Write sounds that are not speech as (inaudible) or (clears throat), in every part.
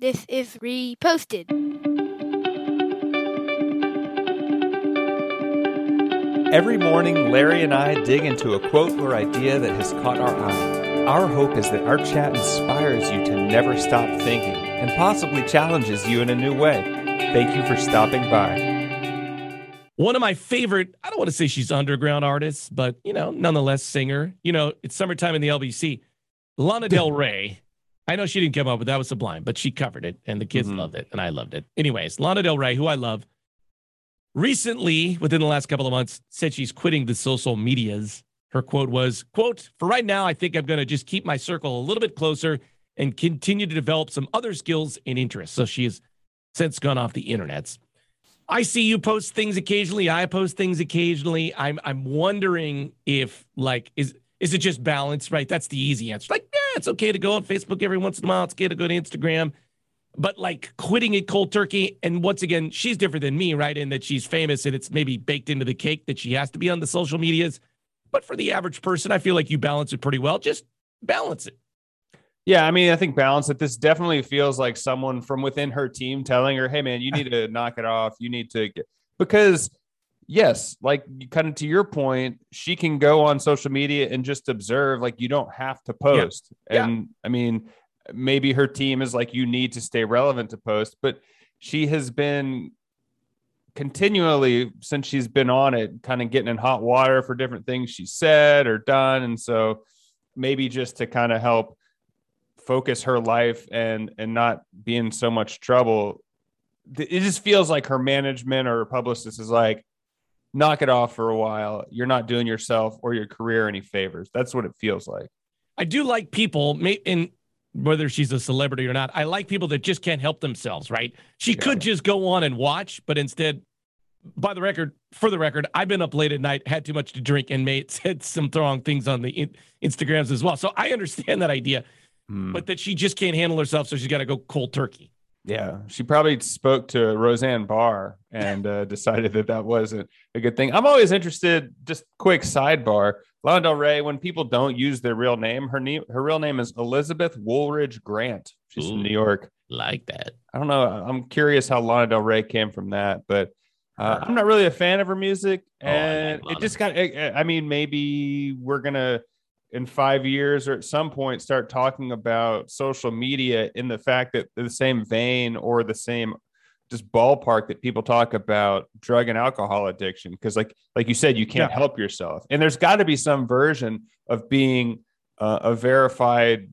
This is reposted. Every morning, Larry and I dig into a quote or idea that has caught our eye. Our hope is that our chat inspires you to never stop thinking and possibly challenges you in a new way. Thank you for stopping by. One of my favorite, I don't want to say she's underground artists, but you know, nonetheless singer. You know, it's summertime in the LBC. Lana Del Rey. I know she didn't come up with that was Sublime, but she covered it and the kids Mhm. loved it and I loved it. Anyways, Lana Del Rey, who I love, recently within the last couple of months said she's quitting the social medias. Her quote was, quote, for right now, I think I'm going to just keep my circle a little bit closer and continue to develop some other skills and interests. So she has since gone off the internets. I see you post things occasionally. I post things occasionally. I'm I'm wondering if like is is it just balance, right? That's the easy answer. Like, it's okay to go on Facebook every once in a while. It's okay to go to Instagram. But like quitting it cold turkey, and once again, she's different than me, right? In that she's famous and it's maybe baked into the cake that she has to be on the social medias. But for the average person, I feel like you balance it pretty well. Just balance it. Yeah, I mean, I think balance it. This definitely feels like someone from within her team telling her, "Hey, man, you need to knock it off. You need to get because." Yes, like kind of to your point, she can go on social media and just observe. Like you don't have to post. Yeah. And I mean, maybe her team is like, you need to stay relevant to post, but she has been continually since she's been on it, kind of getting in hot water for different things she said or done. And so maybe just to kind of help focus her life and and not be in so much trouble it just feels like her management or her publicist is like knock it off for a while you're not doing yourself or your career any favors that's what it feels like I do like people, may- and whether she's a celebrity or not, I like people that just can't help themselves, right? She Yeah. could just go on and watch, but instead, by the record, for the record, I've been up late at night, had too much to drink, and made (laughs) said some wrong things on the in- Instagrams as well. So I understand that idea, Hmm. but that she just can't handle herself, so she's got to go cold turkey. Yeah she probably spoke to roseanne barr and uh, decided that that wasn't a good thing i'm always interested just quick sidebar lana del rey when people don't use their real name her name her real name is elizabeth woolridge grant she's Ooh. from new york Like that. I don't know. I'm curious how Lana Del Rey came from that, but uh, I'm not really a fan of her music, Oh, and Lana. it just got. I mean, maybe we're gonna in five years or at some point start talking about social media in the fact that the same vein or the same just ballpark that people talk about drug and alcohol addiction because like like you said you can't Yeah. help yourself and there's got to be some version of being uh, a verified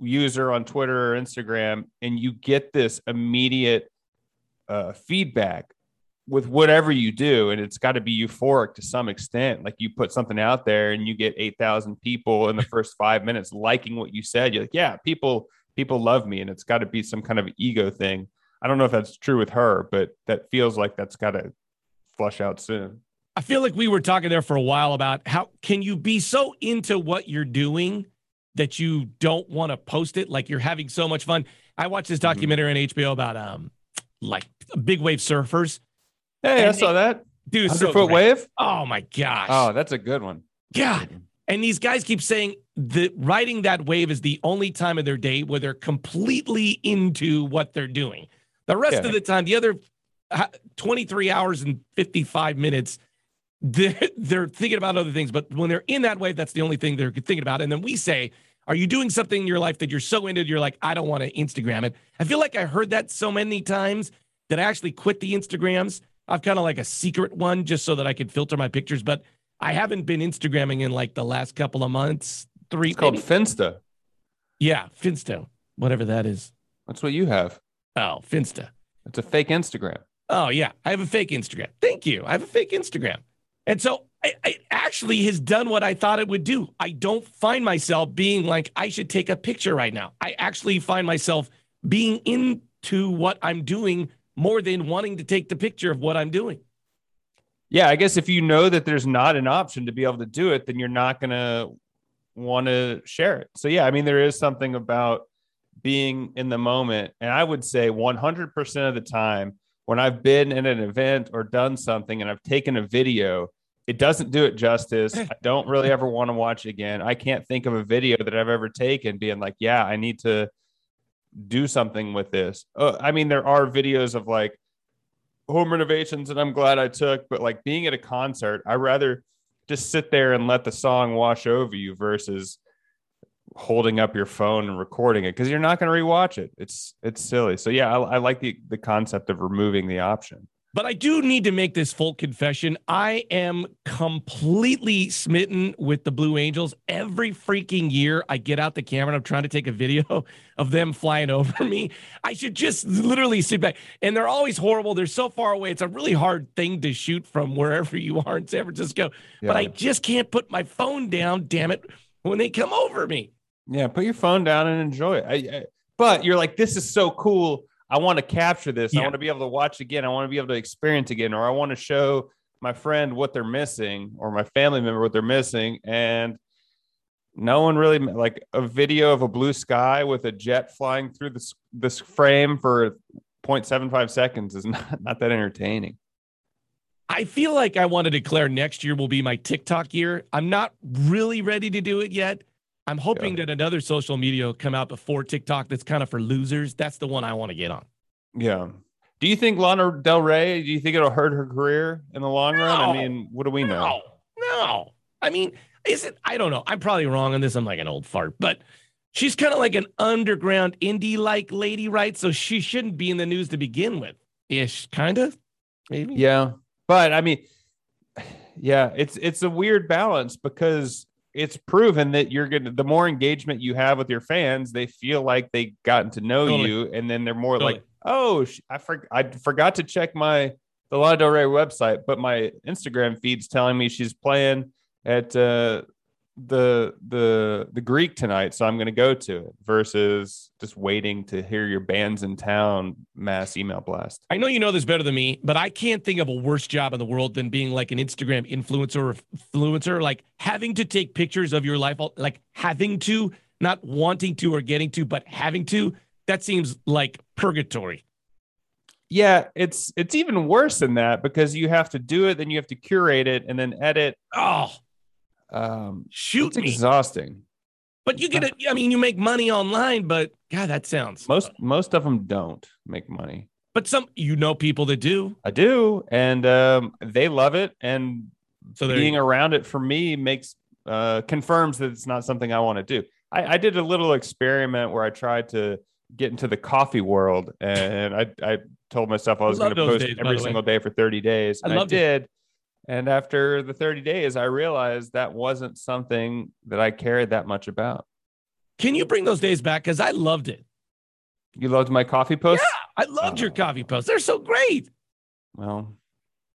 user on Twitter or Instagram, and you get this immediate uh, feedback with whatever you do, and it's got to be euphoric to some extent. Like you put something out there, and you get eight thousand people in the (laughs) first five minutes liking what you said. You're like, yeah, people people love me, and it's got to be some kind of ego thing. I don't know if that's true with her, but that feels like that's got to flush out soon. I feel like we were talking there for a while about how can you be so into what you're doing that you don't want to post it like you're having so much fun. I watched this documentary on HBO about um like big wave surfers. Hey, I And saw that Dude, hundred so foot great. wave. Oh my gosh. Oh, that's a good one. God. And these guys keep saying that riding that wave is the only time of their day where they're completely into what they're doing. The rest Yeah. of the time, the other uh, 23 hours and 55 minutes, they're, they're thinking about other things. But when they're in that wave, that's the only thing they're thinking about. And then we say, Are you doing something in your life that you're so into? You're like, I don't want to Instagram it. I feel like I heard that so many times that I actually quit the Instagrams. I've kind of like a secret one just so that I could filter my pictures, but I haven't been Instagramming in like the last couple of months. Three, It's called? Finsta. yeah, Finsta, whatever that is. That's what you have. Oh, Finsta. It's a fake Instagram. Oh yeah, I have a fake Instagram. Thank you. I have a fake Instagram, and so it actually has done what I thought it would do. I don't find myself being like I should take a picture right now. I actually find myself being into what I'm doing more than wanting to take the picture of what I'm doing. Yeah, I guess if you know that there's not an option to be able to do it, then you're not going to want to share it. So, yeah, I mean, there is something about being in the moment. And I would say 100% of the time when I've been in an event or done something and I've taken a video, it doesn't do it justice. (clears throat) I don't really ever want to watch it again. I can't think of a video that I've ever taken being like, yeah, I need to do something with this. Uh, I mean, there are videos of like home renovations and I'm glad I took, but like being at a concert, I rather just sit there and let the song wash over you versus holding up your phone and recording it because you're not going to rewatch it. It's it's silly. So yeah, I, I like the the concept of removing the option. But I do need to make this full confession. I am completely smitten with the Blue Angels. Every freaking year, I get out the camera and I'm trying to take a video (laughs) of them flying (laughs) over me. I should just literally sit back. And they're always horrible. They're so far away. It's a really hard thing to shoot from wherever (laughs) you are in San Francisco. Yeah. But I just can't put my phone down, damn it, when they come over me. Yeah, put your phone down and enjoy it. I, I, but you're like, this is so cool. I want to capture this. I want to be able to watch again. I want to be able to experience again, or I want to show my friend what they're missing, or my family member what they're missing. And no one really like a video of a blue sky with a jet flying through this this frame for 0.75 seconds is (laughs) not, not that entertaining. I feel like I want to declare next year will be my TikTok year. I'm not really ready to do it yet. I'm hoping that another social media will come out before TikTok that's kind of for losers. That's the one I want to get on. Yeah. Do you think Lana Del Rey? Do you think it'll hurt her career in the long run? I mean, what do we know? No, no. I mean, is it? I don't know. I'm probably wrong on this. I'm like an old fart, but she's kind of like an underground indie like lady, right? So she shouldn't be in the news to begin with. Ish, kind of, maybe. Yeah, but I mean, (sighs) yeah, it's it's a weird balance because it's proven that you're gonna the more engagement you have with your fans, they feel like they've gotten to know Totally. you, and then they're more Totally. like, oh, sh- I for- I forgot to check my the Lana Del Rey website, but my Instagram feed's telling me she's playing at uh, the the the Greek tonight, so I'm going to go to it. Versus just waiting to hear your bands in town mass email blast. I know you know this better than me, but I can't think of a worse job in the world than being like an Instagram influencer or influencer, like having to take pictures of your life, like having to, not wanting to or getting to, but having to. That seems like purgatory. Yeah, it's it's even worse than that because you have to do it, then you have to curate it, and then edit. Oh, Um, shoot it's me. exhausting. But you get it. I mean, you make money online, but God, that sounds Most most of them don't make money. But some, you know, people that do. I do, and um, they love it. And So being around it for me makes uh, confirms that it's not something I want to do. I, I did a little experiment where I tried to get into the coffee world, and I I told myself I was going to post days, every single day for 30 days. And I, did. it. And after the 30 days, I realized that wasn't something that I cared that much about. can you bring those days back? Because I loved it. You loved my coffee posts? Yeah, I loved your Oh. coffee posts. They're so great. Well,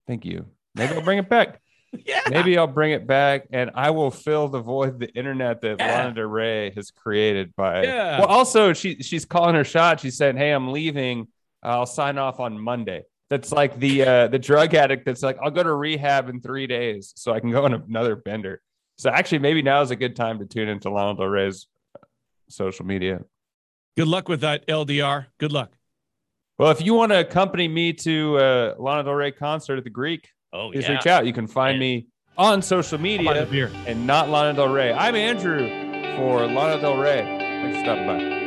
thank you. Maybe I'll bring it back. (laughs) Yeah. Maybe I'll bring it back and I will fill the void the internet that Yeah. Lana Del Rey has created by Yeah. well also she she's calling her shot. She said, Hey, I'm leaving. I'll sign off on Monday. That's like the uh the drug addict that's like, I'll go to rehab in three days so I can go on another bender. So actually maybe now is a good time to tune into Lana Del Rey's social media. Good luck with that LDR. Good luck. Well, if you want to accompany me to uh Lana Del Rey concert at the Greek, Oh, please yeah. reach out. You can find Yeah. me on social media. and not Lana Del Rey. I'm Andrew for Lana Del Rey. Thanks for stopping by.